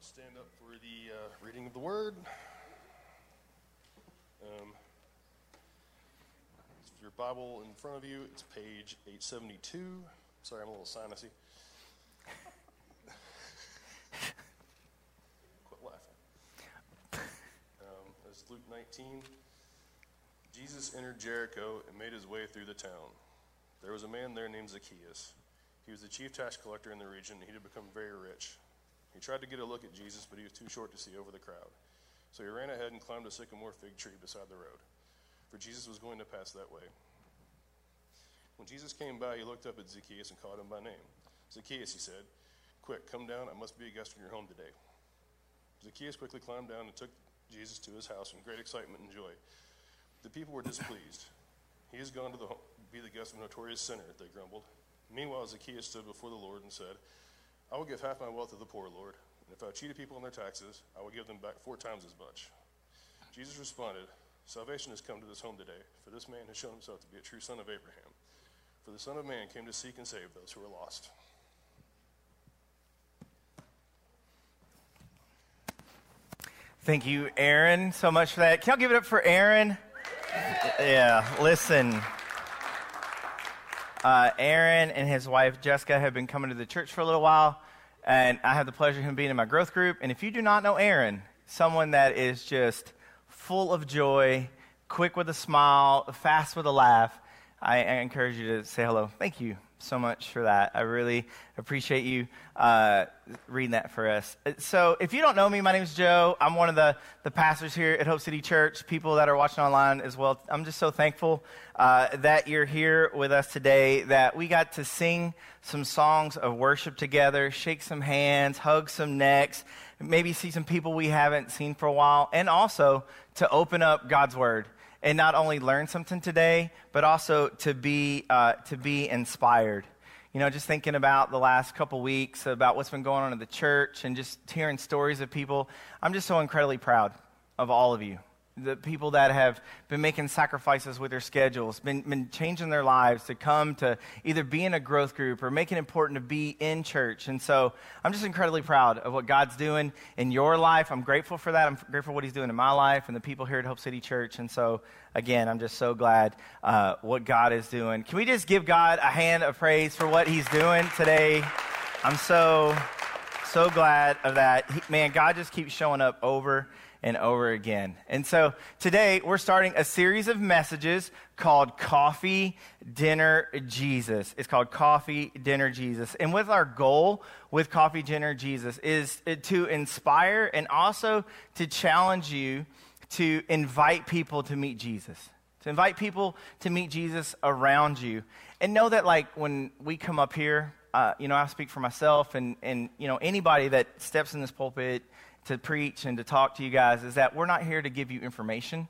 stand up for the uh, reading of the word. Um, if your Bible in front of you, it's page 872. Sorry, I'm a little sinusy. Quit laughing. Um, that's Luke 19. Jesus entered Jericho and made his way through the town. There was a man there named Zacchaeus. He was the chief tax collector in the region, and he had become very rich. He tried to get a look at Jesus, but he was too short to see over the crowd. So he ran ahead and climbed a sycamore fig tree beside the road, for Jesus was going to pass that way. When Jesus came by, he looked up at Zacchaeus and called him by name. Zacchaeus, he said, Quick, come down. I must be a guest in your home today. Zacchaeus quickly climbed down and took Jesus to his house in great excitement and joy. The people were displeased. He has gone to the be the guest of a notorious sinner, they grumbled. Meanwhile, Zacchaeus stood before the Lord and said, I will give half my wealth to the poor, Lord. And if I cheated people on their taxes, I will give them back four times as much. Jesus responded, Salvation has come to this home today, for this man has shown himself to be a true son of Abraham. For the Son of Man came to seek and save those who are lost. Thank you, Aaron, so much for that. Can y'all give it up for Aaron? Yeah, listen. Uh, Aaron and his wife Jessica have been coming to the church for a little while, and I have the pleasure of him being in my growth group. And if you do not know Aaron, someone that is just full of joy, quick with a smile, fast with a laugh, I, encourage you to say hello. Thank you so much for that. I really appreciate you uh, reading that for us. So, if you don't know me, my name is Joe. I'm one of the, the pastors here at Hope City Church, people that are watching online as well. I'm just so thankful uh, that you're here with us today, that we got to sing some songs of worship together, shake some hands, hug some necks, maybe see some people we haven't seen for a while, and also to open up God's Word and not only learn something today, but also to be, uh, to be inspired. You know, just thinking about the last couple weeks, about what's been going on in the church, and just hearing stories of people, I'm just so incredibly proud of all of you the people that have been making sacrifices with their schedules, been, been changing their lives to come to either be in a growth group or make it important to be in church. And so I'm just incredibly proud of what God's doing in your life. I'm grateful for that. I'm grateful for what He's doing in my life and the people here at Hope City Church. And so, again, I'm just so glad uh, what God is doing. Can we just give God a hand of praise for what He's doing today? I'm so, so glad of that. He, man, God just keeps showing up over and over again. And so today we're starting a series of messages called Coffee Dinner Jesus. It's called Coffee Dinner Jesus. And with our goal with Coffee Dinner Jesus is to inspire and also to challenge you to invite people to meet Jesus. To invite people to meet Jesus around you. And know that like when we come up here, uh, you know, I speak for myself and, and, you know, anybody that steps in this pulpit to preach and to talk to you guys is that we're not here to give you information.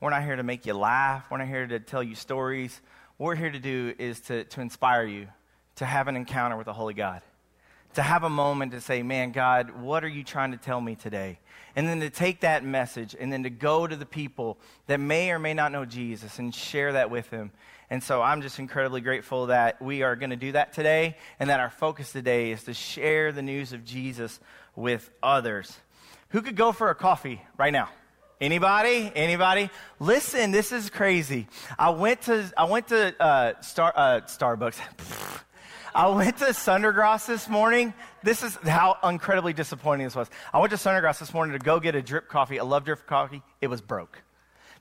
We're not here to make you laugh. We're not here to tell you stories. What we're here to do is to, to inspire you to have an encounter with the Holy God. To have a moment to say, man, God, what are you trying to tell me today? And then to take that message and then to go to the people that may or may not know Jesus and share that with them. And so I'm just incredibly grateful that we are going to do that today and that our focus today is to share the news of Jesus with others. Who could go for a coffee right now? Anybody? Anybody? Listen, this is crazy. I went to I went to uh, Star uh, Starbucks. I went to Sunergos this morning. This is how incredibly disappointing this was. I went to Sunergos this morning to go get a drip coffee. I love drip coffee. It was broke.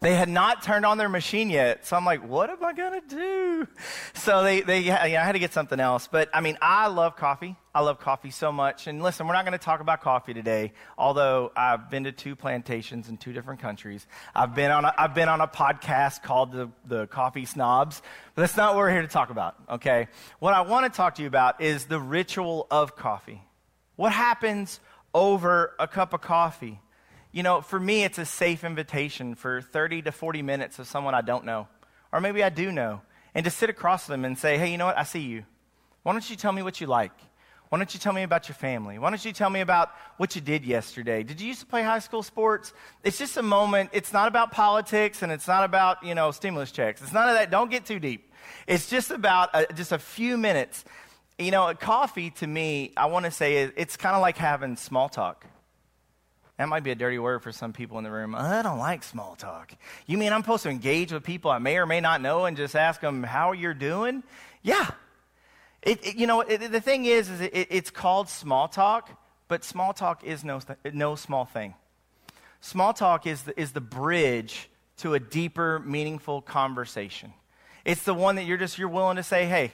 They had not turned on their machine yet. So I'm like, what am I going to do? So they, they, you know, I had to get something else. But I mean, I love coffee. I love coffee so much. And listen, we're not going to talk about coffee today, although I've been to two plantations in two different countries. I've been on a, I've been on a podcast called the, the Coffee Snobs, but that's not what we're here to talk about, okay? What I want to talk to you about is the ritual of coffee. What happens over a cup of coffee? You know, for me, it's a safe invitation for 30 to 40 minutes of someone I don't know, or maybe I do know, and to sit across them and say, hey, you know what? I see you. Why don't you tell me what you like? Why don't you tell me about your family? Why don't you tell me about what you did yesterday? Did you used to play high school sports? It's just a moment. It's not about politics and it's not about, you know, stimulus checks. It's none of that. Don't get too deep. It's just about a, just a few minutes. You know, a coffee to me, I want to say it's kind of like having small talk That might be a dirty word for some people in the room. I don't like small talk. You mean I'm supposed to engage with people I may or may not know and just ask them how you're doing? Yeah. It, it, you know, it, the thing is, is it's called small talk, but small talk is no, no small thing. Small talk is the, is the bridge to a deeper, meaningful conversation. It's the one that you're just you're willing to say, "Hey,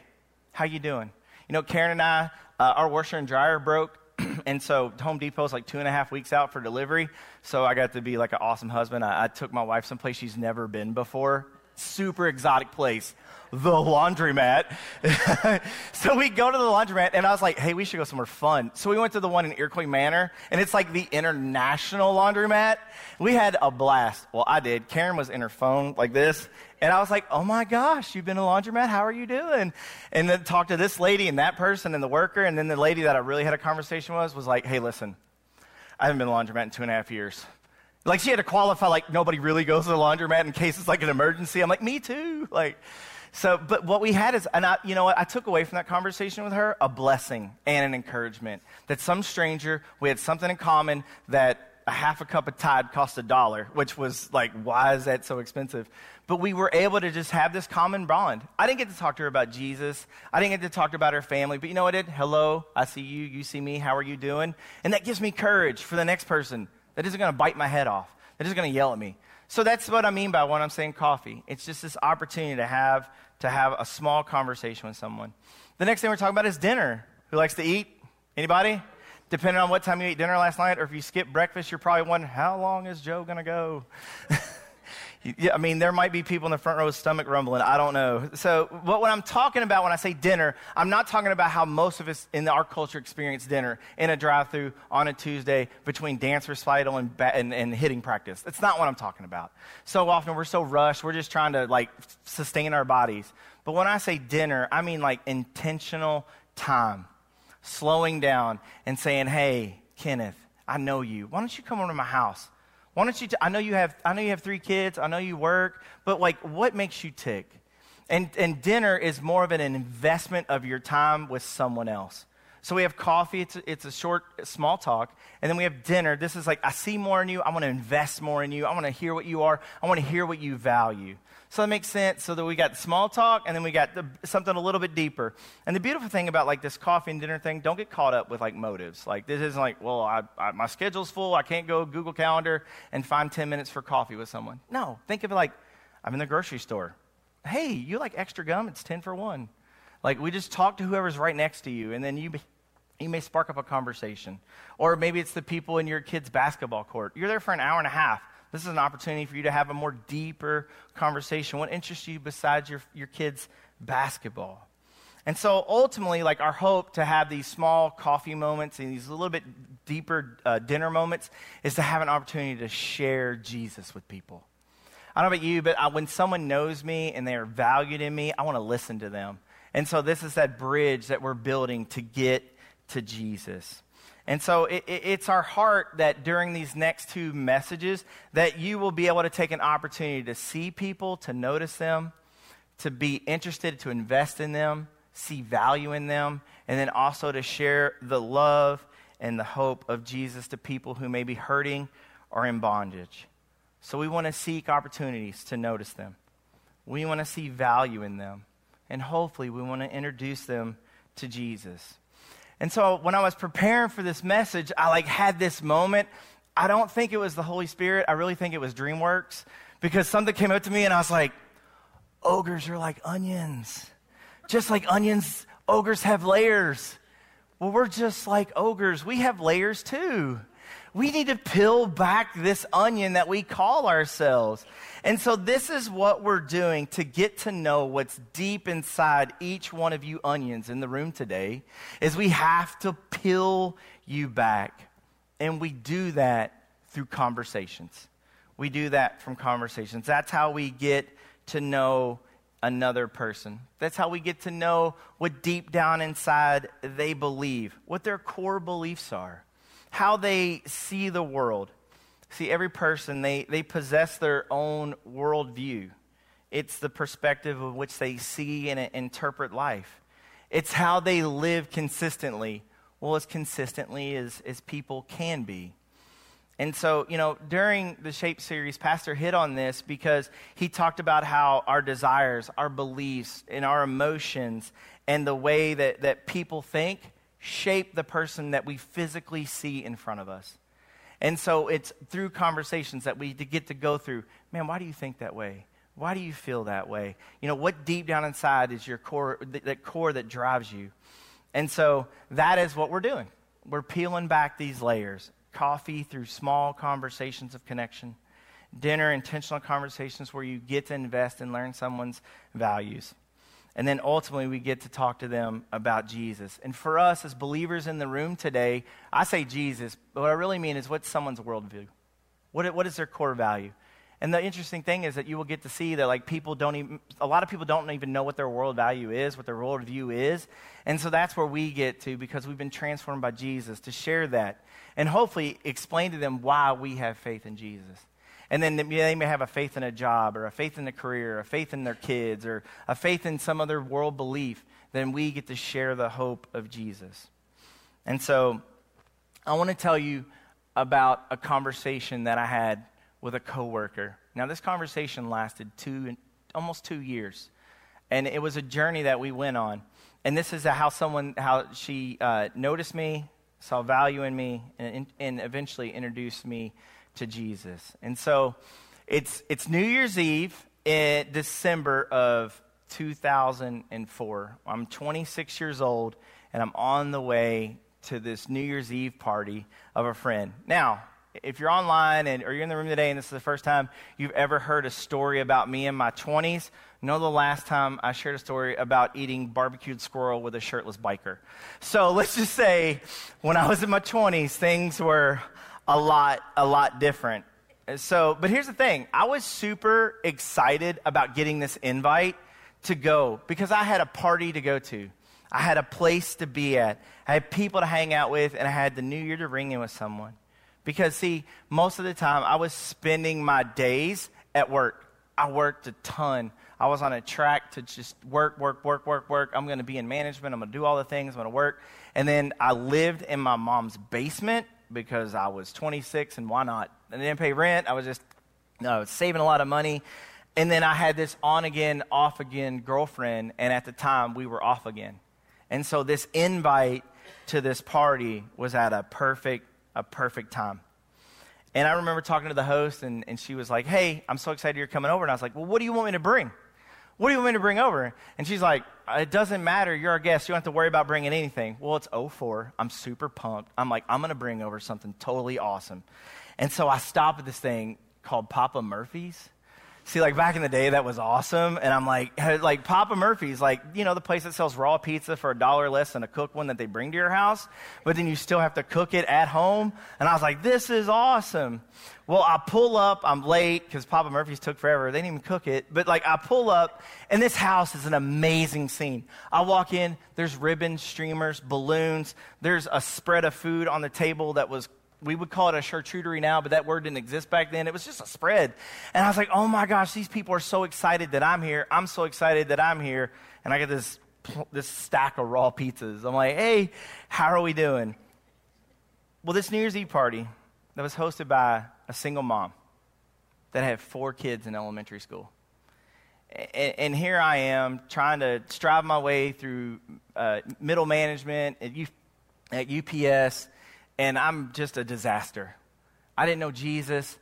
how you doing?" You know, Karen and I, uh, our washer and dryer broke, and so Home Depot's like two and a half weeks out for delivery. So I got to be like an awesome husband. I, I took my wife someplace she's never been before, super exotic place the laundromat. so we go to the laundromat, and I was like, hey, we should go somewhere fun. So we went to the one in Iroquois Manor, and it's like the international laundromat. We had a blast. Well, I did. Karen was in her phone like this, and I was like, oh my gosh, you've been to laundromat? How are you doing? And then talked to this lady and that person and the worker, and then the lady that I really had a conversation with was like, hey, listen, I haven't been to laundromat in two and a half years. Like she had to qualify, like nobody really goes to the laundromat in case it's like an emergency. I'm like, me too. Like, so, but what we had is, and I, you know what, I took away from that conversation with her a blessing and an encouragement that some stranger, we had something in common that a half a cup of Tide cost a dollar, which was like, why is that so expensive? But we were able to just have this common bond. I didn't get to talk to her about Jesus. I didn't get to talk about her family. But you know what I did? Hello, I see you. You see me. How are you doing? And that gives me courage for the next person that isn't going to bite my head off, that isn't going to yell at me. So that's what I mean by when I'm saying coffee. It's just this opportunity to have to have a small conversation with someone. The next thing we're talking about is dinner. Who likes to eat? Anybody? Depending on what time you ate dinner last night, or if you skip breakfast, you're probably wondering, how long is Joe to go? Yeah, I mean, there might be people in the front row with stomach rumbling. I don't know. So, what, what I'm talking about when I say dinner, I'm not talking about how most of us in our culture experience dinner in a drive through on a Tuesday between dance recital and, and, and hitting practice. That's not what I'm talking about. So often we're so rushed, we're just trying to like sustain our bodies. But when I say dinner, I mean like intentional time, slowing down and saying, hey, Kenneth, I know you. Why don't you come over to my house? Why don't you? T- I know you have. I know you have three kids. I know you work. But like, what makes you tick? And and dinner is more of an investment of your time with someone else. So we have coffee. It's a, it's a short, small talk, and then we have dinner. This is like I see more in you. I want to invest more in you. I want to hear what you are. I want to hear what you value. So that makes sense. So that we got small talk and then we got the, something a little bit deeper. And the beautiful thing about like this coffee and dinner thing, don't get caught up with like motives. Like this isn't like, well, I, I, my schedule's full. I can't go Google Calendar and find 10 minutes for coffee with someone. No, think of it like I'm in the grocery store. Hey, you like extra gum? It's 10 for one. Like we just talk to whoever's right next to you and then you, you may spark up a conversation. Or maybe it's the people in your kid's basketball court. You're there for an hour and a half this is an opportunity for you to have a more deeper conversation. What interests you besides your, your kids' basketball? And so ultimately, like our hope to have these small coffee moments and these little bit deeper uh, dinner moments is to have an opportunity to share Jesus with people. I don't know about you, but I, when someone knows me and they are valued in me, I want to listen to them. And so this is that bridge that we're building to get to Jesus. And so it, it, it's our heart that during these next two messages that you will be able to take an opportunity to see people, to notice them, to be interested, to invest in them, see value in them, and then also to share the love and the hope of Jesus to people who may be hurting or in bondage. So we want to seek opportunities to notice them. We want to see value in them. And hopefully we want to introduce them to Jesus. And so when I was preparing for this message, I like had this moment. I don't think it was the Holy Spirit. I really think it was DreamWorks because something came up to me and I was like, ogres are like onions. Just like onions, ogres have layers. Well, we're just like ogres. We have layers too we need to peel back this onion that we call ourselves. And so this is what we're doing to get to know what's deep inside each one of you onions in the room today is we have to peel you back. And we do that through conversations. We do that from conversations. That's how we get to know another person. That's how we get to know what deep down inside they believe, what their core beliefs are how they see the world. See, every person, they, they possess their own worldview. It's the perspective of which they see and interpret life. It's how they live consistently, well, as consistently as, as people can be. And so, you know, during the Shape series, Pastor hit on this because he talked about how our desires, our beliefs, and our emotions, and the way that, that people think shape the person that we physically see in front of us. And so it's through conversations that we get to go through man, why do you think that way? Why do you feel that way? You know, what deep down inside is your core, that core that drives you? And so that is what we're doing. We're peeling back these layers coffee through small conversations of connection, dinner, intentional conversations where you get to invest and learn someone's values. And then ultimately, we get to talk to them about Jesus. And for us as believers in the room today, I say Jesus, but what I really mean is what's someone's worldview? What, what is their core value? And the interesting thing is that you will get to see that like people don't even, a lot of people don't even know what their world value is, what their world view is. And so that's where we get to because we've been transformed by Jesus to share that and hopefully explain to them why we have faith in Jesus. And then they may have a faith in a job or a faith in a career, or a faith in their kids or a faith in some other world belief. Then we get to share the hope of Jesus. And so I want to tell you about a conversation that I had with a coworker. Now, this conversation lasted two, almost two years, and it was a journey that we went on. And this is how someone, how she uh, noticed me, saw value in me, and, and eventually introduced me to Jesus. And so, it's it's New Year's Eve in December of 2004. I'm 26 years old, and I'm on the way to this New Year's Eve party of a friend. Now, if you're online and, or you're in the room today and this is the first time you've ever heard a story about me in my 20s, know the last time I shared a story about eating barbecued squirrel with a shirtless biker. So let's just say when I was in my 20s, things were a lot, a lot different. So, but here's the thing I was super excited about getting this invite to go because I had a party to go to. I had a place to be at. I had people to hang out with, and I had the new year to ring in with someone. Because, see, most of the time I was spending my days at work. I worked a ton. I was on a track to just work, work, work, work, work. I'm going to be in management. I'm going to do all the things. I'm going to work. And then I lived in my mom's basement because I was 26 and why not? And I didn't pay rent. I was just I was saving a lot of money. And then I had this on again, off again girlfriend. And at the time, we were off again. And so this invite to this party was at a perfect a perfect time. And I remember talking to the host, and, and she was like, Hey, I'm so excited you're coming over. And I was like, Well, what do you want me to bring? What do you want me to bring over? And she's like, It doesn't matter. You're our guest. You don't have to worry about bringing anything. Well, it's 04. I'm super pumped. I'm like, I'm going to bring over something totally awesome. And so I stop at this thing called Papa Murphy's. See, like back in the day, that was awesome. And I'm like, like Papa Murphy's, like, you know, the place that sells raw pizza for a dollar less than a cooked one that they bring to your house, but then you still have to cook it at home. And I was like, this is awesome. Well, I pull up, I'm late because Papa Murphy's took forever. They didn't even cook it. But like, I pull up, and this house is an amazing scene. I walk in, there's ribbons, streamers, balloons, there's a spread of food on the table that was we would call it a charcuterie now, but that word didn't exist back then. It was just a spread. And I was like, oh my gosh, these people are so excited that I'm here. I'm so excited that I'm here. And I get this, this stack of raw pizzas. I'm like, hey, how are we doing? Well, this New Year's Eve party that was hosted by a single mom that had four kids in elementary school. And, and here I am trying to strive my way through uh, middle management at, U, at UPS and I'm just a disaster. I didn't know Jesus.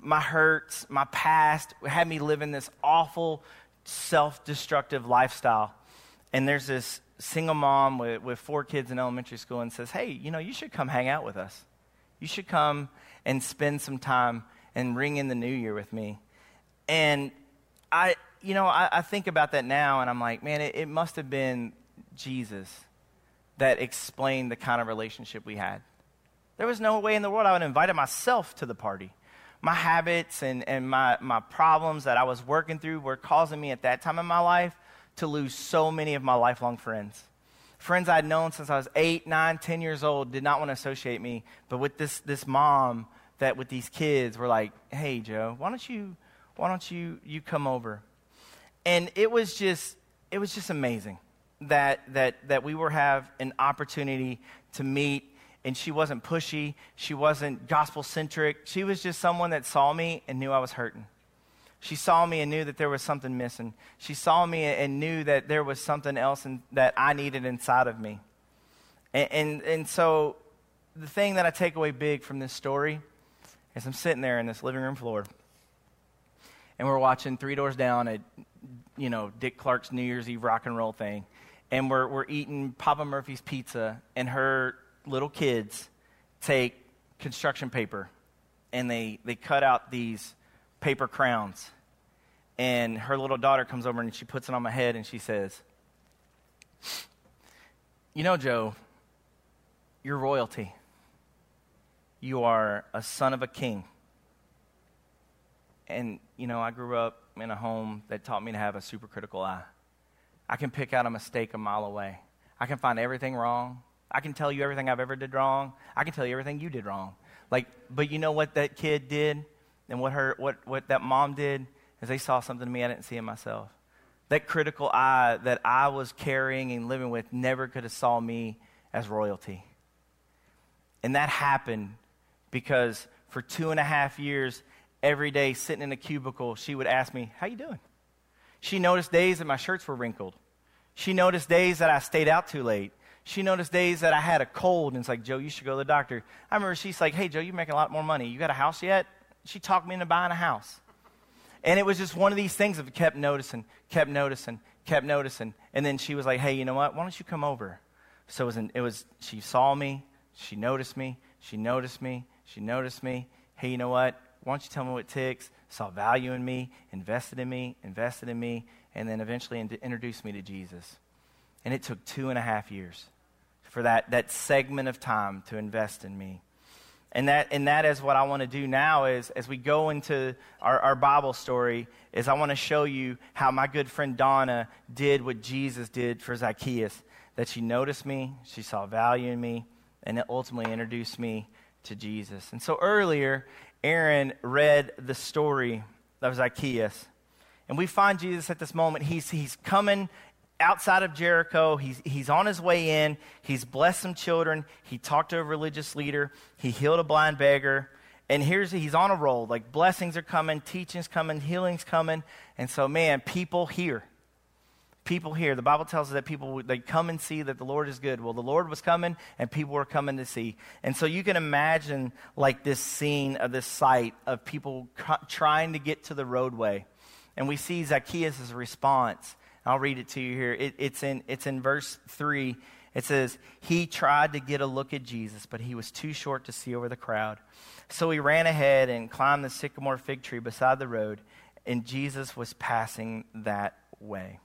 My hurts, my past had me living this awful, self destructive lifestyle. And there's this single mom with, with four kids in elementary school and says, Hey, you know, you should come hang out with us. You should come and spend some time and ring in the new year with me. And I, you know, I, I think about that now and I'm like, man, it, it must have been Jesus that explained the kind of relationship we had. There was no way in the world I would have invited myself to the party. My habits and, and my, my problems that I was working through were causing me at that time in my life to lose so many of my lifelong friends. Friends I'd known since I was eight, nine, ten years old did not want to associate me, but with this, this mom that with these kids were like, hey, Joe, why don't you, why don't you, you come over? And it was just, it was just amazing that, that, that we were have an opportunity to meet and she wasn't pushy. She wasn't gospel centric. She was just someone that saw me and knew I was hurting. She saw me and knew that there was something missing. She saw me and knew that there was something else in, that I needed inside of me. And, and, and so the thing that I take away big from this story is I'm sitting there in this living room floor and we're watching Three Doors Down at, you know, Dick Clark's New Year's Eve rock and roll thing. And we're, we're eating Papa Murphy's pizza and her little kids take construction paper and they, they cut out these paper crowns. And her little daughter comes over and she puts it on my head and she says, You know, Joe, you're royalty. You are a son of a king. And, you know, I grew up in a home that taught me to have a supercritical eye. I can pick out a mistake a mile away. I can find everything wrong. I can tell you everything I've ever did wrong. I can tell you everything you did wrong. Like, but you know what that kid did? And what, her, what, what that mom did is they saw something in me I didn't see in myself. That critical eye that I was carrying and living with never could have saw me as royalty. And that happened because for two and a half years, every day sitting in a cubicle, she would ask me, How you doing? She noticed days that my shirts were wrinkled. She noticed days that I stayed out too late. She noticed days that I had a cold, and it's like, Joe, you should go to the doctor. I remember she's like, Hey, Joe, you're making a lot more money. You got a house yet? she talked me into buying a house. And it was just one of these things that kept noticing, kept noticing, kept noticing. And then she was like, hey, you know what? Why don't you come over? So it was, an, it was she saw me, she noticed me, she noticed me, she noticed me. Hey, you know what? Why don't you tell me what ticks? Saw value in me, invested in me, invested in me, and then eventually in- introduced me to Jesus. And it took two and a half years for that, that segment of time to invest in me. And that, and that is what I want to do now is as we go into our, our Bible story is I want to show you how my good friend Donna did what Jesus did for Zacchaeus. That she noticed me, she saw value in me, and it ultimately introduced me to Jesus. And so earlier, Aaron read the story of Zacchaeus. And we find Jesus at this moment. He's, he's coming outside of Jericho. He's, he's on his way in. He's blessed some children. He talked to a religious leader. He healed a blind beggar. And here's he's on a roll. Like blessings are coming, teaching's coming, healing's coming. And so, man, people hear. People hear. The Bible tells us that people they come and see that the Lord is good. Well, the Lord was coming, and people were coming to see. And so you can imagine like this scene of this sight of people trying to get to the roadway. And we see Zacchaeus' response I'll read it to you here. It, it's, in, it's in verse 3. It says, He tried to get a look at Jesus, but he was too short to see over the crowd. So he ran ahead and climbed the sycamore fig tree beside the road, and Jesus was passing that way.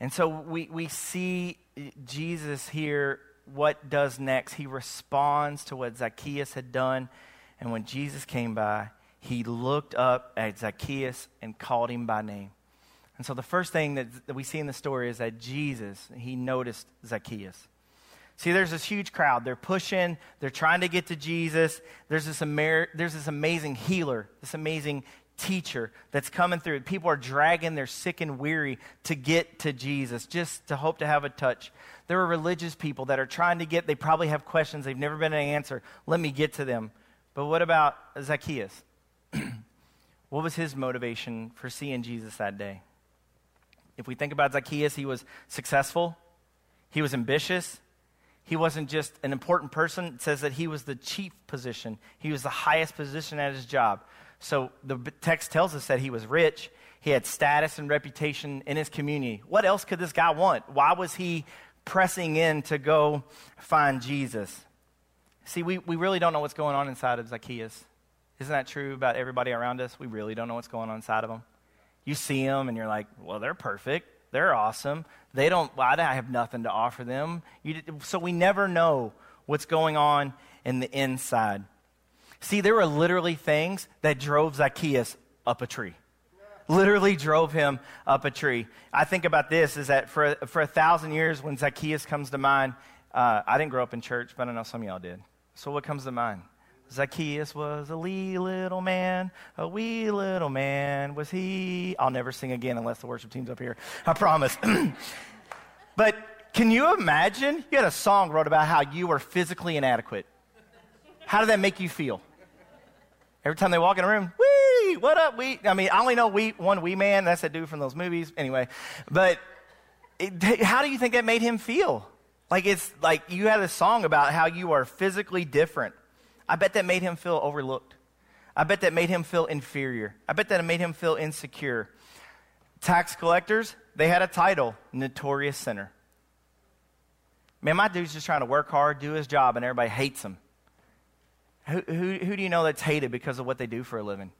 And so we, we see Jesus here, what does next? He responds to what Zacchaeus had done. And when Jesus came by, he looked up at Zacchaeus and called him by name. And so the first thing that, that we see in the story is that Jesus, he noticed Zacchaeus. See, there's this huge crowd. They're pushing, they're trying to get to Jesus. There's this, amer- there's this amazing healer, this amazing teacher that's coming through. People are dragging their sick and weary to get to Jesus, just to hope to have a touch. There are religious people that are trying to get, they probably have questions, they've never been an answer. Let me get to them. But what about Zacchaeus? what was his motivation for seeing Jesus that day? If we think about Zacchaeus, he was successful, he was ambitious. He wasn't just an important person. It says that he was the chief position. He was the highest position at his job. So the text tells us that he was rich. He had status and reputation in his community. What else could this guy want? Why was he pressing in to go find Jesus? See, we, we really don't know what's going on inside of Zacchaeus. Isn't that true about everybody around us? We really don't know what's going on inside of them. You see them and you're like, well, they're perfect. They're awesome. They don't, I have nothing to offer them. You, so we never know what's going on in the inside. See, there were literally things that drove Zacchaeus up a tree. Literally drove him up a tree. I think about this is that for, for a thousand years, when Zacchaeus comes to mind, uh, I didn't grow up in church, but I know some of y'all did. So what comes to mind? Zacchaeus was a wee little man, a wee little man was he. I'll never sing again unless the worship team's up here. I promise. but Can you imagine? You had a song wrote about how you were physically inadequate. How did that make you feel? Every time they walk in a room, wee, what up, wee? I mean, I only know wee, one wee man. That's that dude from those movies. Anyway, but it, how do you think that made him feel? Like it's like you had a song about how you are physically different. I bet that made him feel overlooked. I bet that made him feel inferior. I bet that made him feel insecure. Tax collectors, they had a title, notorious sinner. Man, my dude's just trying to work hard, do his job, and everybody hates him. Who, who, who do you know that's hated because of what they do for a living?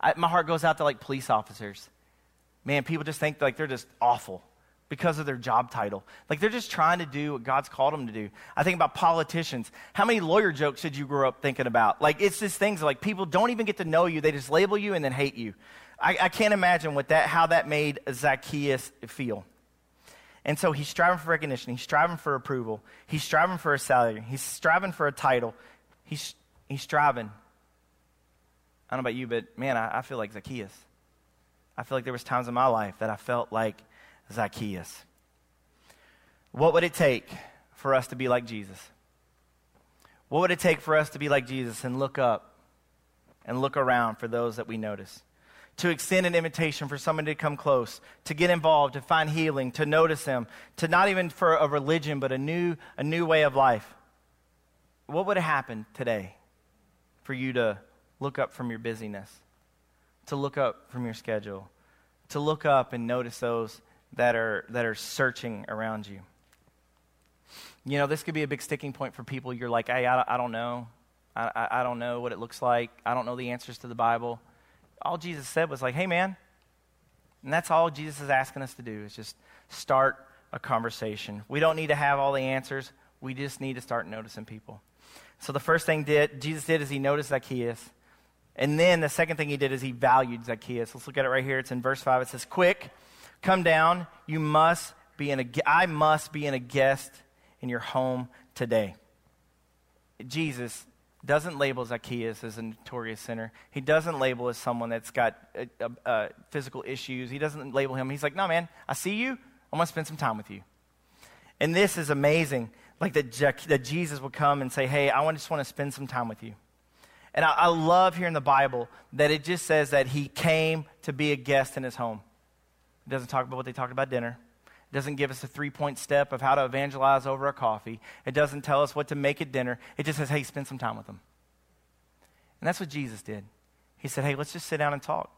I, my heart goes out to like police officers. Man, people just think like they're just awful because of their job title. Like they're just trying to do what God's called them to do. I think about politicians. How many lawyer jokes did you grow up thinking about? Like it's just things like people don't even get to know you, they just label you and then hate you. I, I can't imagine what that, how that made Zacchaeus feel. And so he's striving for recognition. He's striving for approval. He's striving for a salary. He's striving for a title. He's, he's striving. I don't know about you, but man, I, I feel like Zacchaeus. I feel like there was times in my life that I felt like Zacchaeus. What would it take for us to be like Jesus? What would it take for us to be like Jesus and look up and look around for those that we notice? To extend an invitation for someone to come close, to get involved, to find healing, to notice them, to not even for a religion, but a new, a new way of life. What would happen today for you to look up from your busyness, to look up from your schedule, to look up and notice those that are, that are searching around you. You know, this could be a big sticking point for people. You're like, hey, I, I don't know. I, I, I don't know what it looks like. I don't know the answers to the Bible. All Jesus said was like, hey, man. And that's all Jesus is asking us to do is just start a conversation. We don't need to have all the answers. We just need to start noticing people. So the first thing did, Jesus did is he noticed Zacchaeus. And then the second thing he did is he valued Zacchaeus. Let's look at it right here. It's in verse 5. It says, Quick, Come down. You must be in a, I must be in a guest in your home today. Jesus doesn't label Zacchaeus as a notorious sinner. He doesn't label as someone that's got uh, uh, uh physical issues. He doesn't label him. He's like, no, man, I see you. I want to spend some time with you. And this is amazing. Like that, that Jesus would come and say, hey, I just want to spend some time with you. And I, I love here in the Bible that it just says that he came to be a guest in his home. It doesn't talk about what they talked about dinner. It doesn't give us a three point step of how to evangelize over a coffee. It doesn't tell us what to make at dinner. It just says, hey, spend some time with them. And that's what Jesus did. He said, hey, let's just sit down and talk.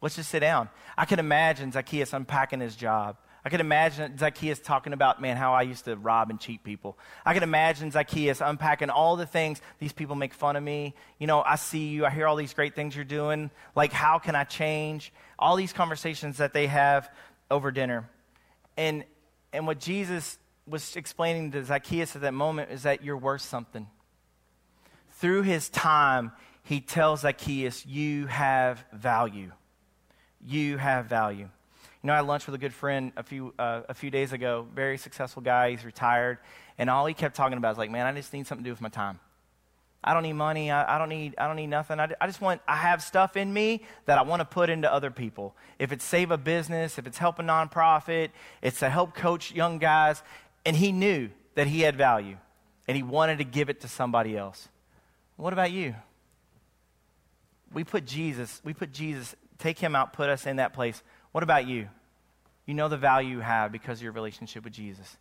Let's just sit down. I can imagine Zacchaeus unpacking his job. I could imagine Zacchaeus talking about, man, how I used to rob and cheat people. I could imagine Zacchaeus unpacking all the things these people make fun of me. You know, I see you, I hear all these great things you're doing. Like, how can I change? All these conversations that they have over dinner. And, and what Jesus was explaining to Zacchaeus at that moment is that you're worth something. Through his time, he tells Zacchaeus, You have value. You have value. You know, I had lunch with a good friend a few, uh, a few days ago, very successful guy. He's retired. And all he kept talking about is like, man, I just need something to do with my time. I don't need money. I, I don't, need, I don't need nothing. I, I just want, I have stuff in me that I want to put into other people. If it's save a business, if it's help a nonprofit, it's to help coach young guys. And he knew that he had value and he wanted to give it to somebody else. What about you? We put Jesus, we put Jesus, take him out, put us in that place. What about you? You know the value you have because of your relationship with Jesus.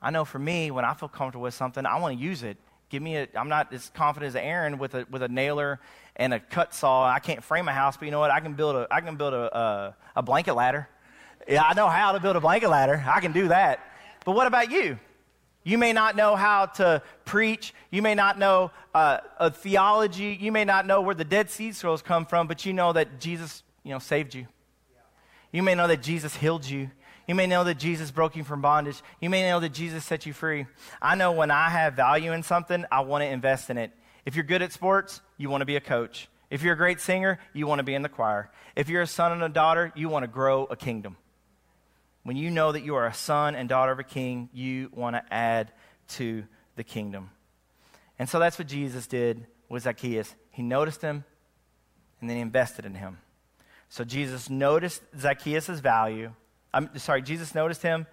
I know for me, when I feel comfortable with something, I want to use it. Give me a, I'm not as confident as Aaron with a, with a nailer and a cut saw. I can't frame a house, but you know what? I can build a, I can build a, a, a blanket ladder. Yeah, I know how to build a blanket ladder. I can do that. But what about you? You may not know how to preach. You may not know uh, a theology. You may not know where the Dead Sea Scrolls come from, but you know that Jesus, you know, saved you. You may know that Jesus healed you. You may know that Jesus broke you from bondage. You may know that Jesus set you free. I know when I have value in something, I want to invest in it. If you're good at sports, you want to be a coach. If you're a great singer, you want to be in the choir. If you're a son and a daughter, you want to grow a kingdom. When you know that you are a son and daughter of a king, you want to add to the kingdom. And so that's what Jesus did with Zacchaeus. He noticed him and then he invested in him. So Jesus noticed Zacchaeus' value. I'm sorry, Jesus noticed him,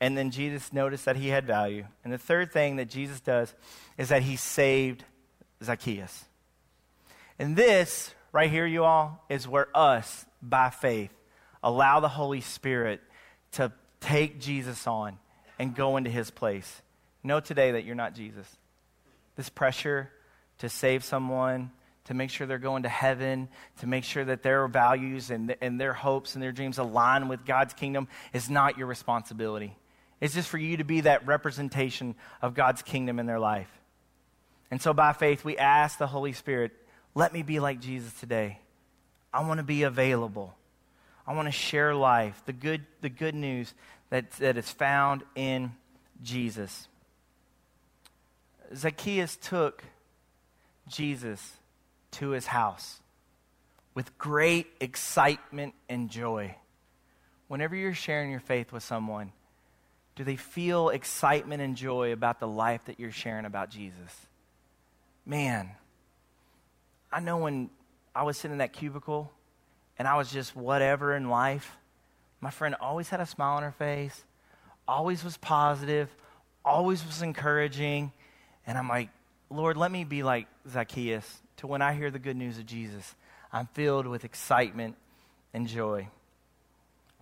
And then Jesus noticed that he had value. And the third thing that Jesus does is that he saved Zacchaeus. And this, right here, you all, is where us, by faith, allow the Holy Spirit to take Jesus on and go into his place. Know today that you're not Jesus. This pressure to save someone, to make sure they're going to heaven, to make sure that their values and, and their hopes and their dreams align with God's kingdom is not your responsibility. It's just for you to be that representation of God's kingdom in their life. And so by faith, we ask the Holy Spirit, let me be like Jesus today. I want to be available. I want to share life, the good, the good news that, that is found in Jesus. Zacchaeus took Jesus to his house with great excitement and joy. Whenever you're sharing your faith with someone, do they feel excitement and joy about the life that you're sharing about Jesus? Man, I know when I was sitting in that cubicle and I was just whatever in life, my friend always had a smile on her face, always was positive, always was encouraging. And I'm like, Lord, let me be like Zacchaeus to when I hear the good news of Jesus, I'm filled with excitement and joy.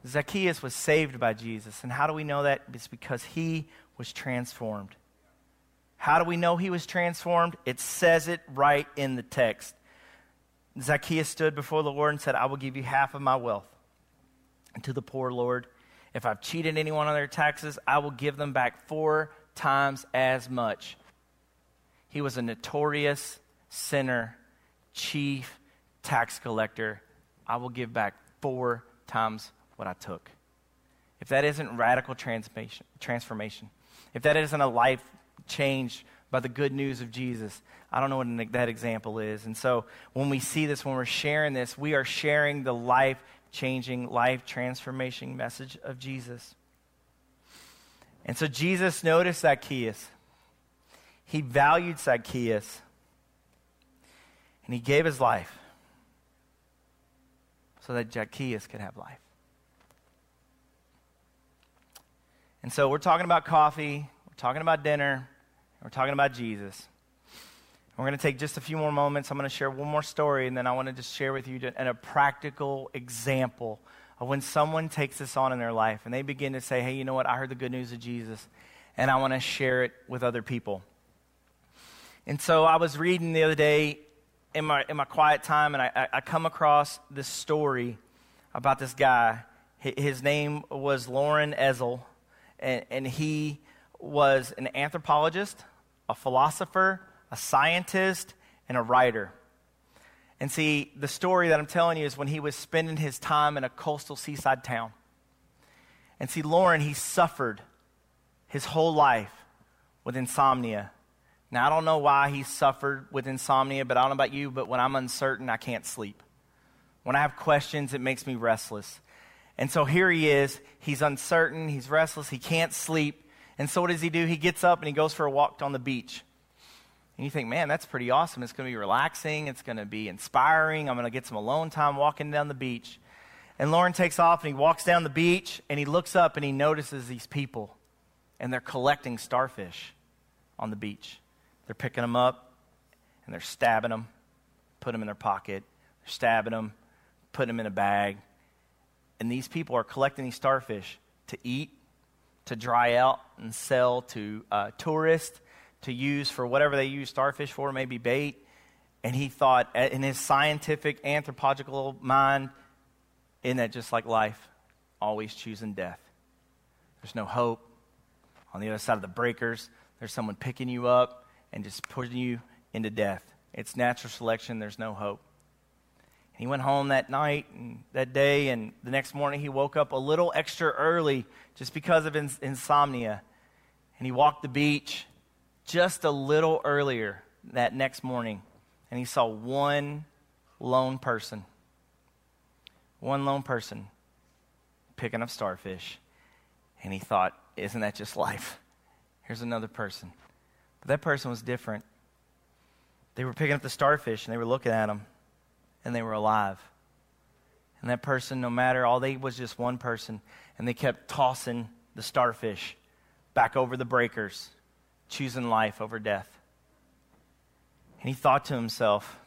Zacchaeus was saved by Jesus. And how do we know that? It's because he was transformed. How do we know he was transformed? It says it right in the text. Zacchaeus stood before the Lord and said, I will give you half of my wealth. And to the poor, Lord, if I've cheated anyone on their taxes, I will give them back four times as much. He was a notorious sinner, chief tax collector. I will give back four times what I took. If that isn't radical transformation, transformation, if that isn't a life changed by the good news of Jesus, I don't know what that example is. And so when we see this, when we're sharing this, we are sharing the life changing, life transformation message of Jesus. And so Jesus noticed Zacchaeus. He valued Zacchaeus. And he gave his life so that Zacchaeus could have life. And so we're talking about coffee, we're talking about dinner, we're talking about Jesus. We're going to take just a few more moments. I'm going to share one more story, and then I want to just share with you a practical example of when someone takes this on in their life and they begin to say, hey, you know what? I heard the good news of Jesus, and I want to share it with other people. And so I was reading the other day in my, in my quiet time, and I, I come across this story about this guy. His name was Loren Eiseley, and, and he was an anthropologist, a philosopher, a scientist, and a writer. And see, the story that I'm telling you is when he was spending his time in a coastal seaside town. And see, Lauren, he suffered his whole life with insomnia now, I don't know why he suffered with insomnia, but I don't know about you, but when I'm uncertain, I can't sleep. When I have questions, it makes me restless. And so here he is. He's uncertain. He's restless. He can't sleep. And so what does he do? He gets up and he goes for a walk on the beach. And you think, man, that's pretty awesome. It's going to be relaxing. It's going to be inspiring. I'm going to get some alone time walking down the beach. And Loren takes off and he walks down the beach and he looks up and he notices these people. And they're collecting starfish on the beach. They're picking them up and they're stabbing them, put them in their pocket, they're stabbing them, putting them in a bag. And these people are collecting these starfish to eat, to dry out and sell to uh, tourists, to use for whatever they use starfish for, maybe bait. And he thought, in his scientific, anthropological mind, isn't that just like life? Always choosing death. There's no hope. On the other side of the breakers, there's someone picking you up, and just pushing you into death. It's natural selection, there's no hope. And he went home that night and that day, and the next morning he woke up a little extra early just because of ins- insomnia. And he walked the beach just a little earlier that next morning, and he saw one lone person. One lone person picking up starfish. And he thought, isn't that just life? Here's another person. But that person was different. They were picking up the starfish and they were looking at them and they were alive. And that person, no matter, all they was just one person. And they kept tossing the starfish, back over the breakers, choosing life over death. And he thought to himself,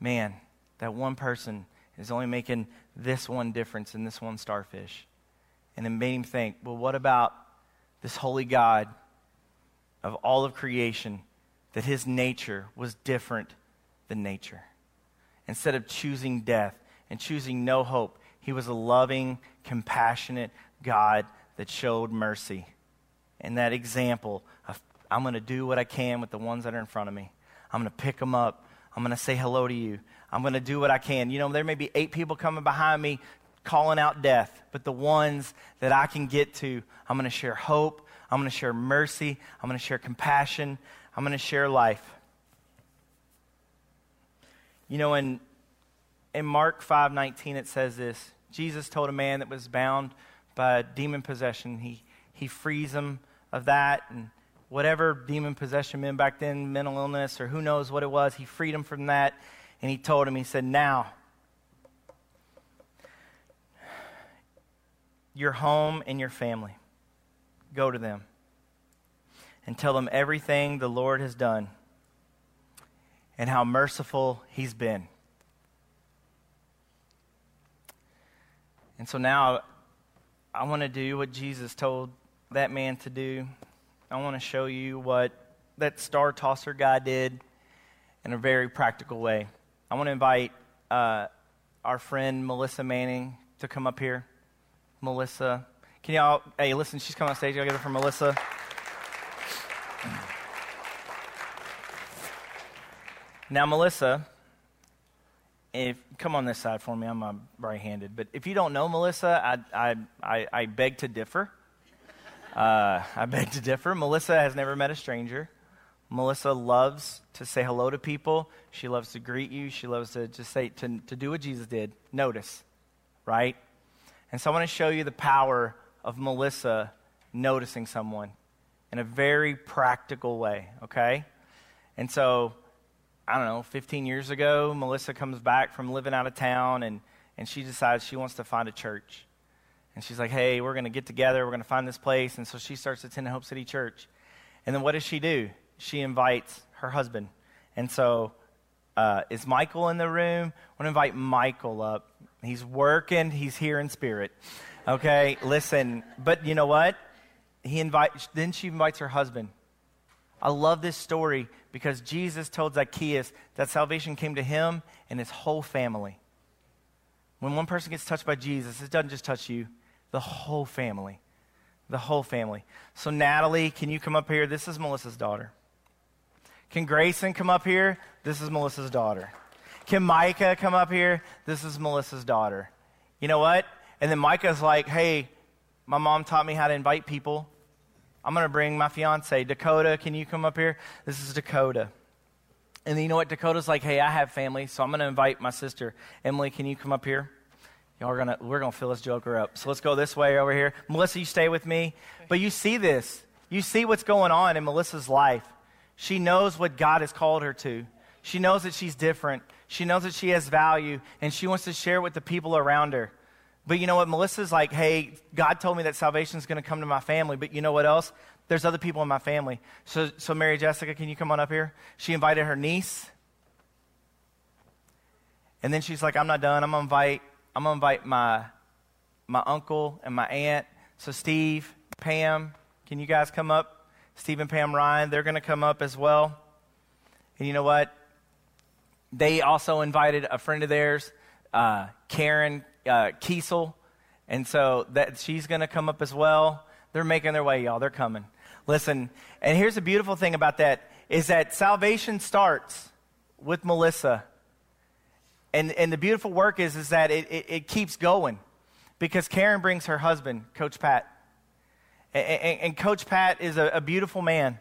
man, that one person is only making this one difference in this one starfish. And it made him think, well, what about this holy God of all of creation, that his nature was different than nature? Instead of choosing death and choosing no hope, he was a loving, compassionate God that showed mercy. And that example of, I'm going to do what I can with the ones that are in front of me. I'm going to pick them up. I'm going to say hello to you. I'm going to do what I can. You know, there may be eight people coming behind me calling out death, but the ones that I can get to, I'm going to share hope. I'm going to share mercy. I'm going to share compassion. I'm going to share life. You know, in, in Mark 5:19 it says this. Jesus told a man that was bound by demon possession. He, he frees him of that and whatever demon possession meant back then, mental illness or who knows what it was, he freed him from that. And he told him, he said, Now, your home and your family, go to them and tell them everything the Lord has done and how merciful he's been. And so now I want to do what Jesus told that man to do. I want to show you what that star tosser guy did in a very practical way. I want to invite uh, our friend Melissa Manning to come up here. Melissa, can y'all, hey, listen, she's coming on stage. Y'all get it for Melissa. Now, Melissa, if come on this side for me, I'm uh, right-handed. But if you don't know Melissa, I, I, I, I beg to differ. Uh, I beg to differ. Melissa has never met a stranger. Melissa loves to say hello to people. She loves to greet you. She loves to just say, to, to do what Jesus did. Notice, right? And so I want to show you the power of Melissa noticing someone in a very practical way, okay? And so, I don't know, 15 years ago, Melissa comes back from living out of town and, and she decides she wants to find a church. And she's like, hey, we're going to get together. We're going to find this place. And so she starts attending Hope City Church. And then what does she do? She invites her husband. And so, uh, is Michael in the room? I want to invite Michael up. He's working, he's here in spirit. Okay, listen. But you know what? He invites, then she invites her husband. I love this story because Jesus told Zacchaeus that salvation came to him and his whole family. When one person gets touched by Jesus, it doesn't just touch you, the whole family. The whole family. So, Natalie, can you come up here? This is Melissa's daughter. Can Grayson come up here? This is Melissa's daughter. Can Micah come up here? This is Melissa's daughter. You know what? And then Micah's like, hey, my mom taught me how to invite people. I'm going to bring my fiance, Dakota. Can you come up here? This is Dakota. And then you know what? Dakota's like, hey, I have family, so I'm going to invite my sister. Emily, can you come up here? Y'all are gonna, we're going to fill this joker up. So let's go this way over here. Melissa, you stay with me. But you see this. You see what's going on in Melissa's life. She knows what God has called her to. She knows that she's different. She knows that she has value, and she wants to share with the people around her. But you know what? Melissa's like, hey, God told me that salvation is going to come to my family, but you know what else? There's other people in my family. So, so Mary Jessica, can you come on up here? She invited her niece. And then she's like, I'm not done. I'm going to invite I'm going to invite my, my uncle and my aunt. So, Steve, Pam, can you guys come up? Steve and Pam Ryan, they're going to come up as well. And you know what? They also invited a friend of theirs, uh, Karen uh, Kiesel. And so that she's going to come up as well. They're making their way, y'all. They're coming. Listen, and here's the beautiful thing about that is that salvation starts with Melissa and, and the beautiful work is, is that it, it, it keeps going because Karen brings her husband, Coach Pat. And, and, and Coach Pat is a, a, beautiful man,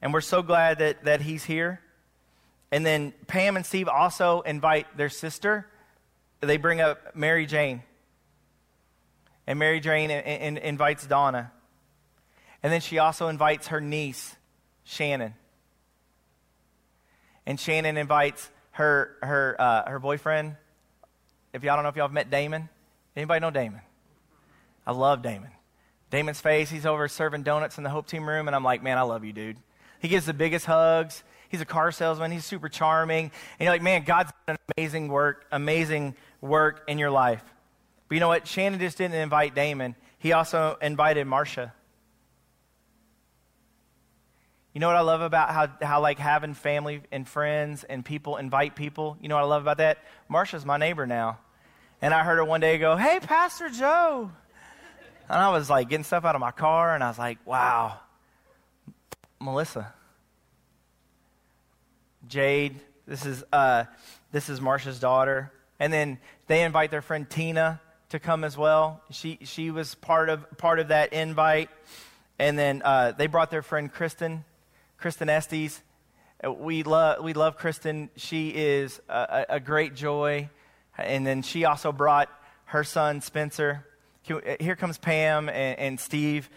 and we're so glad that, that he's here. And then Pam and Steve also invite their sister. They bring up Mary Jane. And Mary Jane in, in, invites Donna. And then she also invites her niece, Shannon. And Shannon invites her her uh, her boyfriend. If y'all don't know if y'all have met Damon, anybody know Damon? I love Damon. Damon's face, he's over serving donuts in the Hope Team room, and I'm like, man, I love you, dude. He gives the biggest hugs. He's a car salesman. He's super charming. And you're like, man, God's done amazing work, amazing work in your life. But you know what? Shannon just didn't invite Damon. He also invited Marcia. You know what I love about how, how like having family and friends and people invite people? You know what I love about that? Marsha's my neighbor now. And I heard her one day go, Hey, Pastor Joe. And I was like getting stuff out of my car, and I was like, wow, Melissa. Jade, this is, uh, this is Marcia's daughter. And then they invite their friend Tina to come as well. She, she was part of, part of that invite. And then uh, they brought their friend Kristen, Kristen Estes. Uh, we love, we love Kristen. She is a, a great joy. And then she also brought her son, Spencer. Uh, here comes Pam and, and Steve.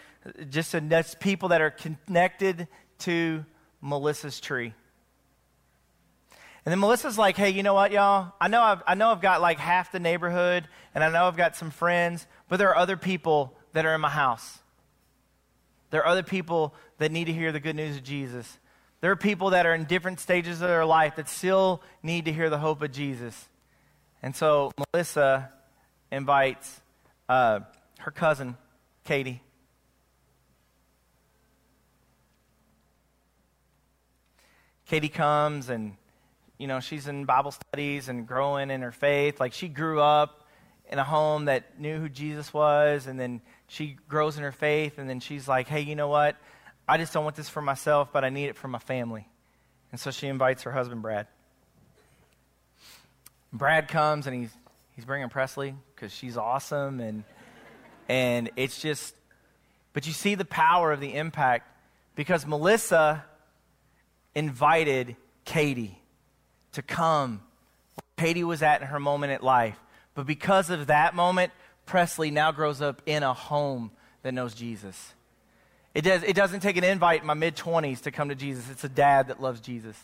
Just that's people that are connected to Melissa's tree. And then Melissa's like, hey, you know what, y'all? I know I've, I know I've got like half the neighborhood, and I know I've got some friends, but there are other people that are in my house. There are other people that need to hear the good news of Jesus. There are people that are in different stages of their life that still need to hear the hope of Jesus. And so Melissa invites uh, her cousin, Katie. Katie comes and you know, she's in Bible studies and growing in her faith. Like she grew up in a home that knew who Jesus was, and then she grows in her faith, and then she's like, hey, you know what? I just don't want this for myself, but I need it for my family. And so she invites her husband, Brad. Brad comes and he's, he's bringing Presley because she's awesome, and, and it's just, but you see the power of the impact because Melissa invited Katie to come Katie was at in her moment in life. But because of that moment, Presley now grows up in a home that knows Jesus. It, does, it doesn't take an invite in my mid 20s to come to Jesus. It's a dad that loves Jesus.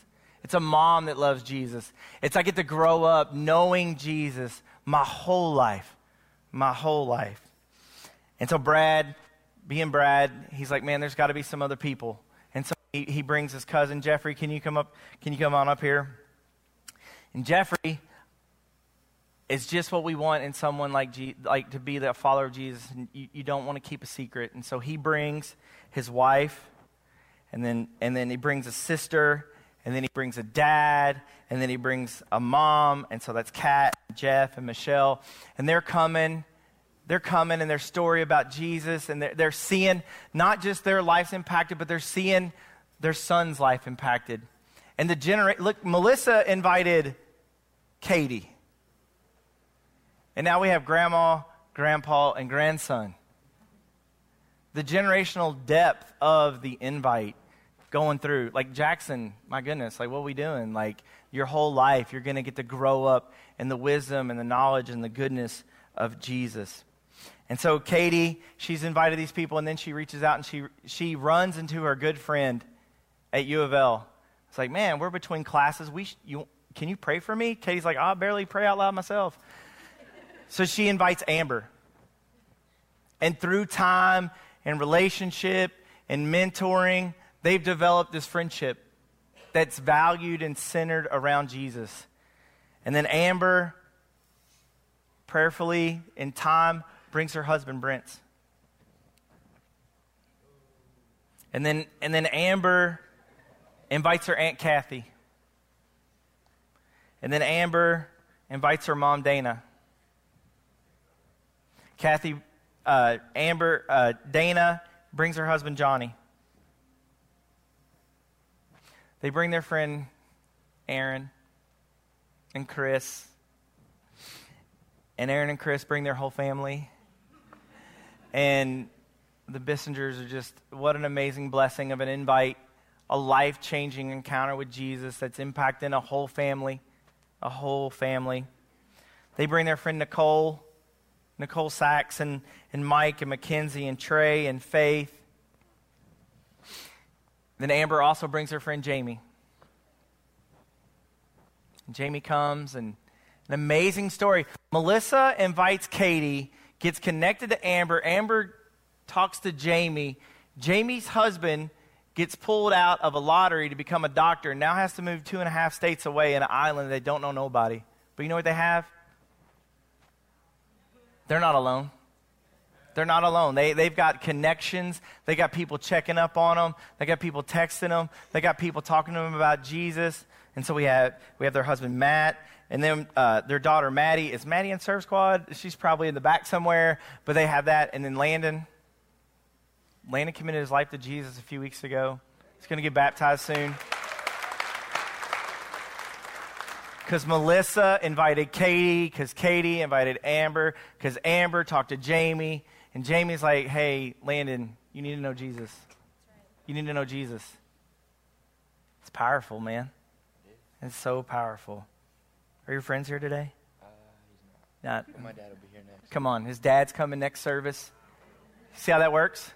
It's a mom that loves Jesus. It's I get to grow up knowing Jesus my whole life. My whole life. And so Brad, being Brad, he's like, man, there's got to be some other people. And so he, he brings his cousin Jeffrey. Can you come up? Can you come on up here? And Jeffrey is just what we want in someone like, like to be the follower of Jesus. You, you don't want to keep a secret. And so he brings his wife, and then, and then he brings a sister, and then he brings a dad, and then he brings a mom. And so that's Kat, Jeff, and Michelle. And they're coming. They're coming and their story about Jesus, and they're, they're seeing not just their lives impacted, but they're seeing their son's life impacted. And the generate look, Melissa invited Katie. And now we have grandma, grandpa, and grandson. The generational depth of the invite going through. Like Jackson, my goodness, like what are we doing? Like your whole life, you're going to get to grow up in the wisdom and the knowledge and the goodness of Jesus. And so Katie, she's invited these people, and then she reaches out and she, she runs into her good friend at U of L. It's like, man, we're between classes. We sh- you, can you pray for me? Katie's like, I barely pray out loud myself. so she invites Amber. And through time and relationship and mentoring, they've developed this friendship that's valued and centered around Jesus. And then Amber, prayerfully, in time, brings her husband Brent. And then, and then Amber invites her Aunt Kathy. And then Amber invites her mom, Dana. Kathy, uh, Amber, uh, Dana brings her husband, Johnny. They bring their friend, Aaron and Chris. And Aaron and Chris bring their whole family. And the Bissingers are just, what an amazing blessing of an invite, a life changing encounter with Jesus that's impacting a whole family a whole family. They bring their friend Nicole, Nicole Saxon, and Mike, and Mackenzie, and Trey, and Faith. Then Amber also brings her friend Jamie. And Jamie comes, and an amazing story. Melissa invites Katie, gets connected to Amber. Amber talks to Jamie. Jamie's husband gets pulled out of a lottery to become a doctor and now has to move two and a half states away in an island they don't know nobody. But you know what they have? They're not alone. They're not alone. They, they've got connections. They got people checking up on them. They got people texting them. They got people talking to them about Jesus. And so we have, we have their husband, Matt. And then uh, their daughter, Maddie. Is Maddie in Serve Squad? She's probably in the back somewhere. But they have that. And then Landon. Landon committed his life to Jesus a few weeks ago. He's going to get baptized soon. because Melissa invited Katie, because Katie invited Amber, because Amber talked to Jamie, and Jamie's like, hey, Landon, you need to know Jesus. You need to know Jesus. It's powerful, man. It's so powerful. Are your friends here today? Uh, he's not. Not. My dad will be here next. Come on, his dad's coming next service. See how that works?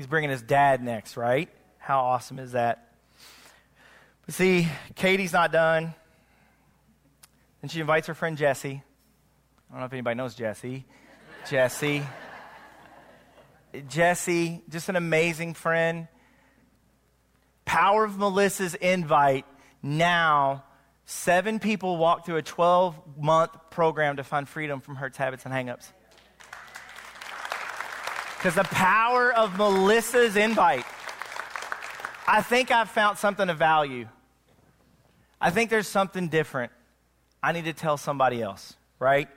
He's bringing his dad next, right? How awesome is that? But see, Katie's not done. And she invites her friend Jesse. I don't know if anybody knows Jesse. Jesse. Jesse, just an amazing friend. Power of Melissa's invite. Now, seven people walk through a 12 month program to find freedom from hurts, habits, and hangups. Because the power of Melissa's invite. I think I've found something of value. I think there's something different. I need to tell somebody else, right?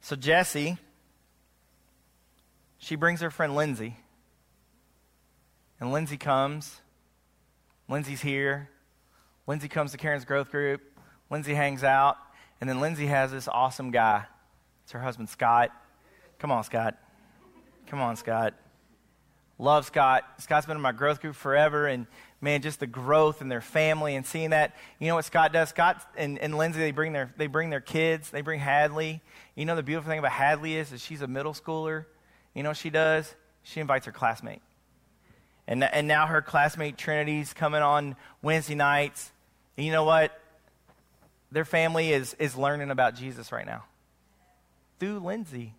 So Jesse, she brings her friend Lindsay. And Lindsay comes. Lindsay's here. Lindsay comes to Karen's growth group. Lindsay hangs out. And then Lindsay has this awesome guy. It's her husband, Scott. Come on, Scott. Come on, Scott. Love Scott. Scott's been in my growth group forever. And man, just the growth in their family and seeing that. You know what Scott does? Scott and, and Lindsay, they bring, their, they bring their kids. They bring Hadley. You know the beautiful thing about Hadley is, is she's a middle schooler. You know what she does? She invites her classmate. And, and now her classmate Trinity's coming on Wednesday nights. And you know what? Their family is, is learning about Jesus right now. Through Lindsay,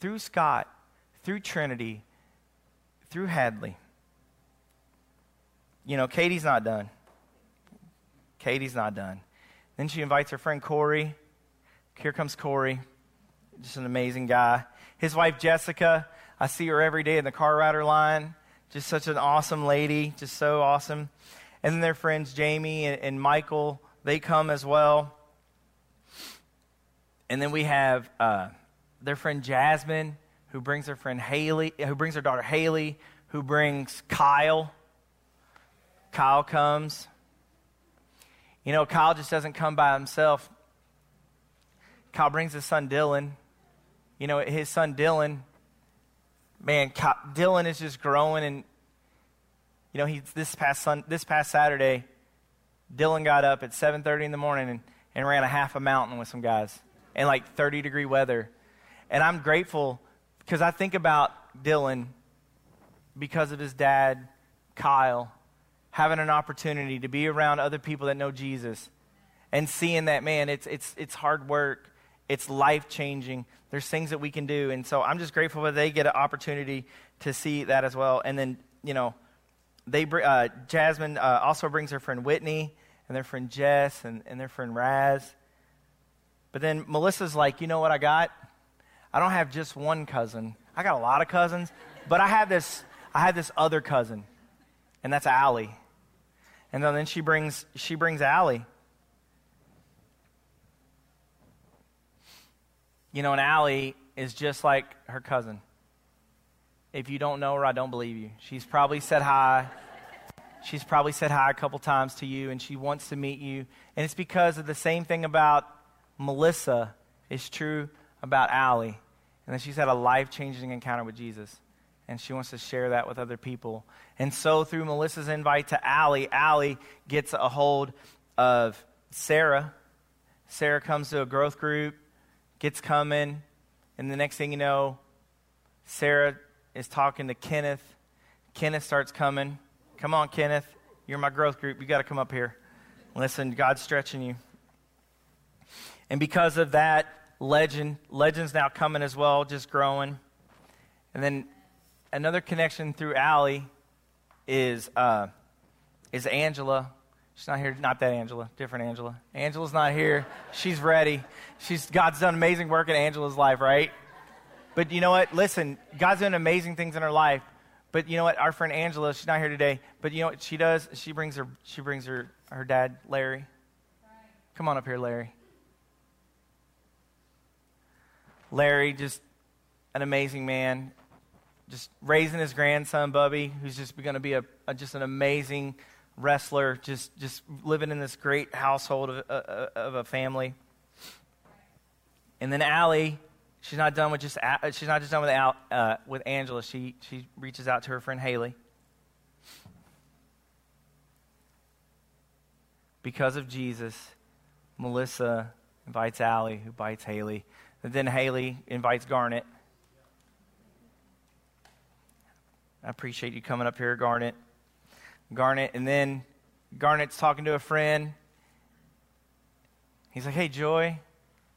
through Scott, through Trinity, through Hadley. You know, Katie's not done. Katie's not done. Then she invites her friend Corey. Here comes Corey, just an amazing guy. His wife Jessica, I see her every day in the car rider line. Just such an awesome lady, just so awesome. And then their friends Jamie and, and Michael, they come as well. And then we have uh, their friend Jasmine, who brings her friend Haley, who brings her daughter Haley, who brings Kyle. Kyle comes. You know, Kyle just doesn't come by himself. Kyle brings his son Dylan. You know, his son Dylan, man, Kyle, Dylan is just growing. And, you know, he, this, past sun, this past Saturday, Dylan got up at 7.30 in the morning and, and ran a half a mountain with some guys in like 30 degree weather. And I'm grateful because I think about Dylan because of his dad, Kyle having an opportunity to be around other people that know Jesus and seeing that, man, it's, it's, it's hard work, it's life changing. There's things that we can do. And so I'm just grateful that they get an opportunity to see that as well. And then, you know, they, uh, Jasmine uh, also brings her friend Whitney and their friend Jess and, and their friend Raz. But then Melissa's like, you know what I got? I don't have just one cousin. I got a lot of cousins, but I have this, I have this other cousin, and that's Allie. And then she brings, she brings Allie. You know, and Allie is just like her cousin. If you don't know her, I don't believe you. She's probably said hi. She's probably said hi a couple times to you, and she wants to meet you. And it's because of the same thing about Melissa is true about Allie. And that she's had a life changing encounter with Jesus and she wants to share that with other people. And so, through Melissa's invite to Allie, Allie gets a hold of Sarah. Sarah comes to a growth group, gets coming, and the next thing you know, Sarah is talking to Kenneth. Kenneth starts coming. Come on, Kenneth. You're my growth group. You got to come up here. Listen, God's stretching you. And because of that, legend, legend's now coming as well, just growing. And then another connection through Allie is uh, is Angela. She's not here. Not that Angela. Different Angela. Angela's not here. She's ready. She's God's done amazing work in Angela's life, right? But you know what? Listen, God's done amazing things in her life. But you know what? Our friend Angela, she's not here today. But you know what she does? She brings her. She brings her her dad, Larry. Come on up here, Larry. Larry, just an amazing man, just raising his grandson, Bubby, who's just going to be a, a, just an amazing wrestler, just, just living in this great household of, uh, uh, of a family. And then Allie, she's not done with just she's not just done with Al, uh, with Angela. She she reaches out to her friend Haley. Because of Jesus, Melissa invites Allie, who bites Haley. Then Haley invites Garnet. I appreciate you coming up here, Garnet. Garnet, and then Garnet's talking to a friend. He's like, hey, Joy,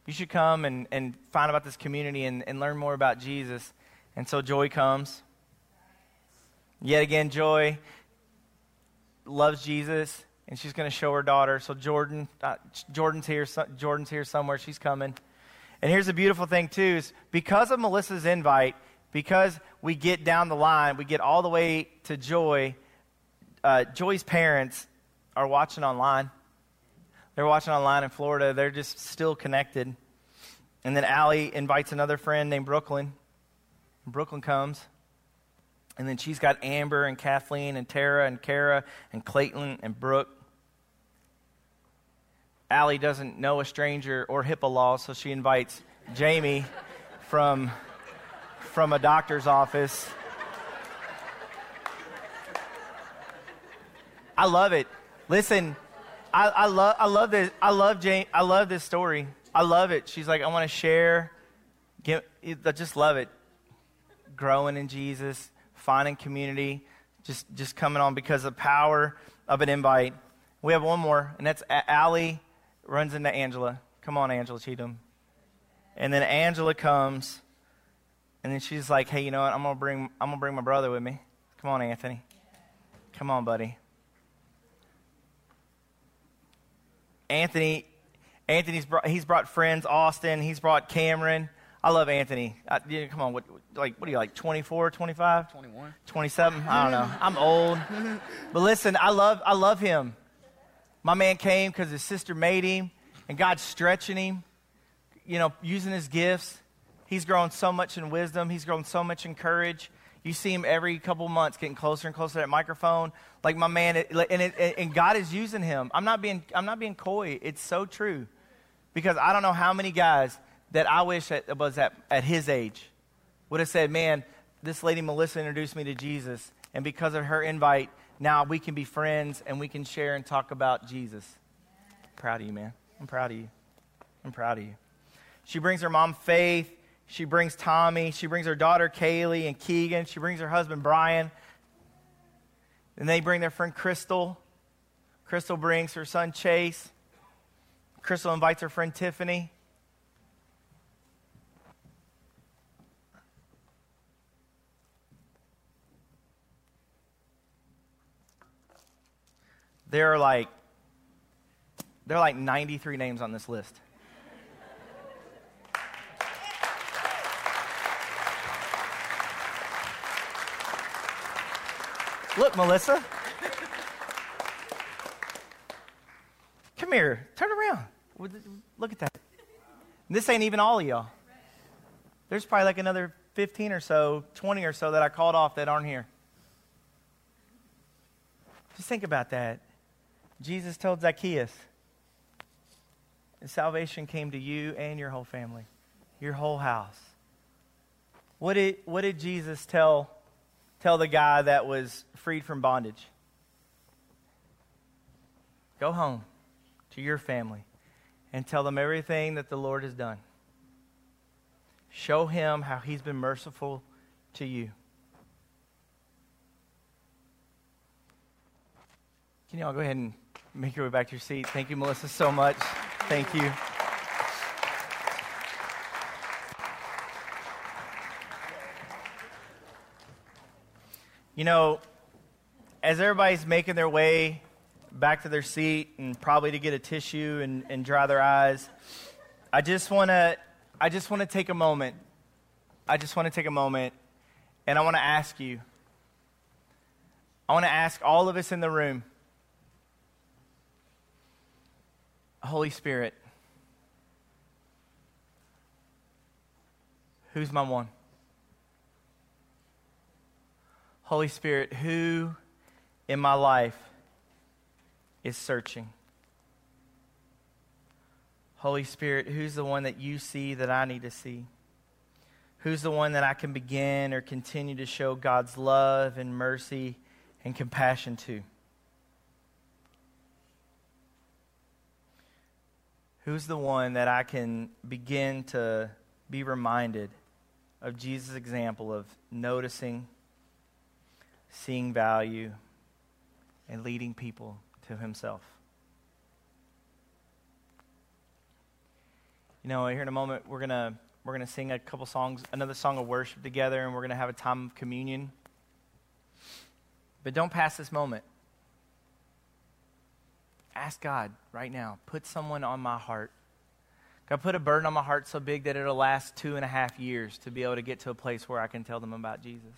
you should come and, and find about this community and, and learn more about Jesus. And so Joy comes. Yet again, Joy loves Jesus, and she's going to show her daughter. So Jordan, uh, Jordan's here. Jordan's here somewhere. She's coming. And here's the beautiful thing, too, is because of Melissa's invite, because we get down the line, we get all the way to Joy, uh, Joy's parents are watching online. They're watching online in Florida. They're just still connected. And then Allie invites another friend named Brooklyn. Brooklyn comes. And then she's got Amber and Kathleen and Tara and Kara and Clayton and Brooke. Allie doesn't know a stranger or HIPAA laws, so she invites Jamie from, from a doctor's office. I love it. Listen, I, I, love, I love this. I love Jane. I love this story. I love it. She's like, I want to share. Get, I just love it. Growing in Jesus, finding community, just, just coming on because of the power of an invite. We have one more, and that's Allie runs into Angela. Come on, Angela Cheatham. And then Angela comes, and then she's like, "Hey, you know what? I'm gonna bring I'm gonna bring my brother with me. Come on, Anthony. Come on, buddy." Anthony, Anthony's brought, he's brought friends. Austin, he's brought Cameron. I love Anthony. I, yeah, come on, what, like what are you like? 24, 25, 21, 27? I don't know. I'm old, but listen, I love I love him. My man came because his sister made him, and God's stretching him, you know, using his gifts. He's grown so much in wisdom, he's grown so much in courage. You see him every couple months getting closer and closer to that microphone. Like my man, and, it, and God is using him. I'm not, being, I'm not being coy. It's so true. Because I don't know how many guys that I wish that was at, at his age would have said, Man, this lady Melissa introduced me to Jesus. And because of her invite, now we can be friends and we can share and talk about Jesus. Proud of you, man. I'm proud of you. I'm proud of you. She brings her mom Faith. She brings Tommy. She brings her daughter Kaylee and Keegan. She brings her husband Brian. And they bring their friend Crystal. Crystal brings her son Chase. Crystal invites her friend Tiffany. There are like there are like 93 names on this list. Look, Melissa. Come here. Turn around. Look at that. This ain't even all of y'all. There's probably like another 15 or so, 20 or so that I called off that aren't here. Just think about that. Jesus told Zacchaeus, and salvation came to you and your whole family, your whole house. What did, what did Jesus tell, tell the guy that was freed from bondage? Go home to your family and tell them everything that the Lord has done. Show him how he's been merciful to you. Can you all go ahead and make your way back to your seat? Thank you, Melissa, so much. Thank you. You know, as everybody's making their way back to their seat and probably to get a tissue and, and dry their eyes, I just want to I just want to take a moment. I just want to take a moment and I want to ask you. I want to ask all of us in the room. Holy Spirit, who's my one? Holy Spirit, who in my life is searching? Holy Spirit, who's the one that you see that I need to see? Who's the one that I can begin or continue to show God's love and mercy and compassion to? Who's the one that I can begin to be reminded of Jesus' example of noticing, seeing value, and leading people to himself? You know, here in a moment, we're going to we're going to sing a couple songs, another song of worship together, and we're going to have a time of communion. But don't pass this moment. Ask God right now, put someone on my heart. God, put a burden on my heart so big that it'll last two and a half years to be able to get to a place where I can tell them about Jesus.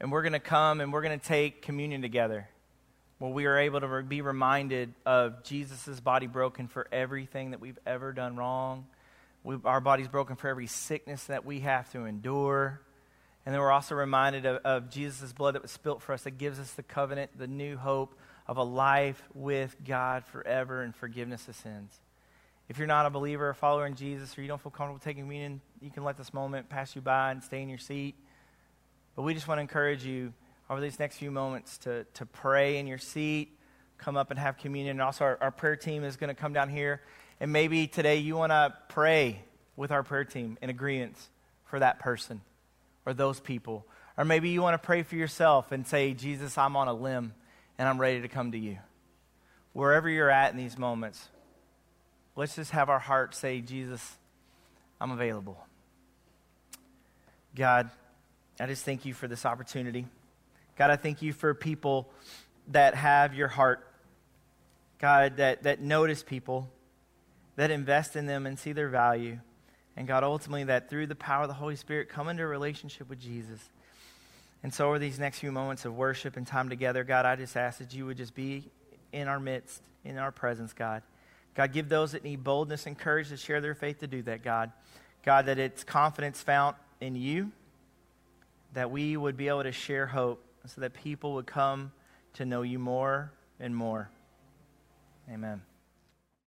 And we're going to come and we're going to take communion together where we are able to be reminded of Jesus' body broken for everything that we've ever done wrong. We, our body's broken for every sickness that we have to endure. And then we're also reminded of, of Jesus' blood that was spilt for us that gives us the covenant, the new hope of a life with God forever and forgiveness of sins. If you're not a believer or follower in Jesus or you don't feel comfortable taking communion, you can let this moment pass you by and stay in your seat. But we just want to encourage you over these next few moments to, to pray in your seat, come up and have communion. And also, our, our prayer team is going to come down here. And maybe today you want to pray with our prayer team in agreement for that person or those people. Or maybe you want to pray for yourself and say, Jesus, I'm on a limb and I'm ready to come to you. Wherever you're at in these moments, let's just have our heart say, Jesus, I'm available. God, I just thank you for this opportunity. God, I thank you for people that have your heart. God, that, that notice people, that invest in them and see their value. And God, ultimately, that through the power of the Holy Spirit, come into a relationship with Jesus. And so, over these next few moments of worship and time together, God, I just ask that you would just be in our midst, in our presence, God. God, give those that need boldness and courage to share their faith to do that, God. God, that it's confidence found in you, that we would be able to share hope so that people would come to know you more and more. Amen.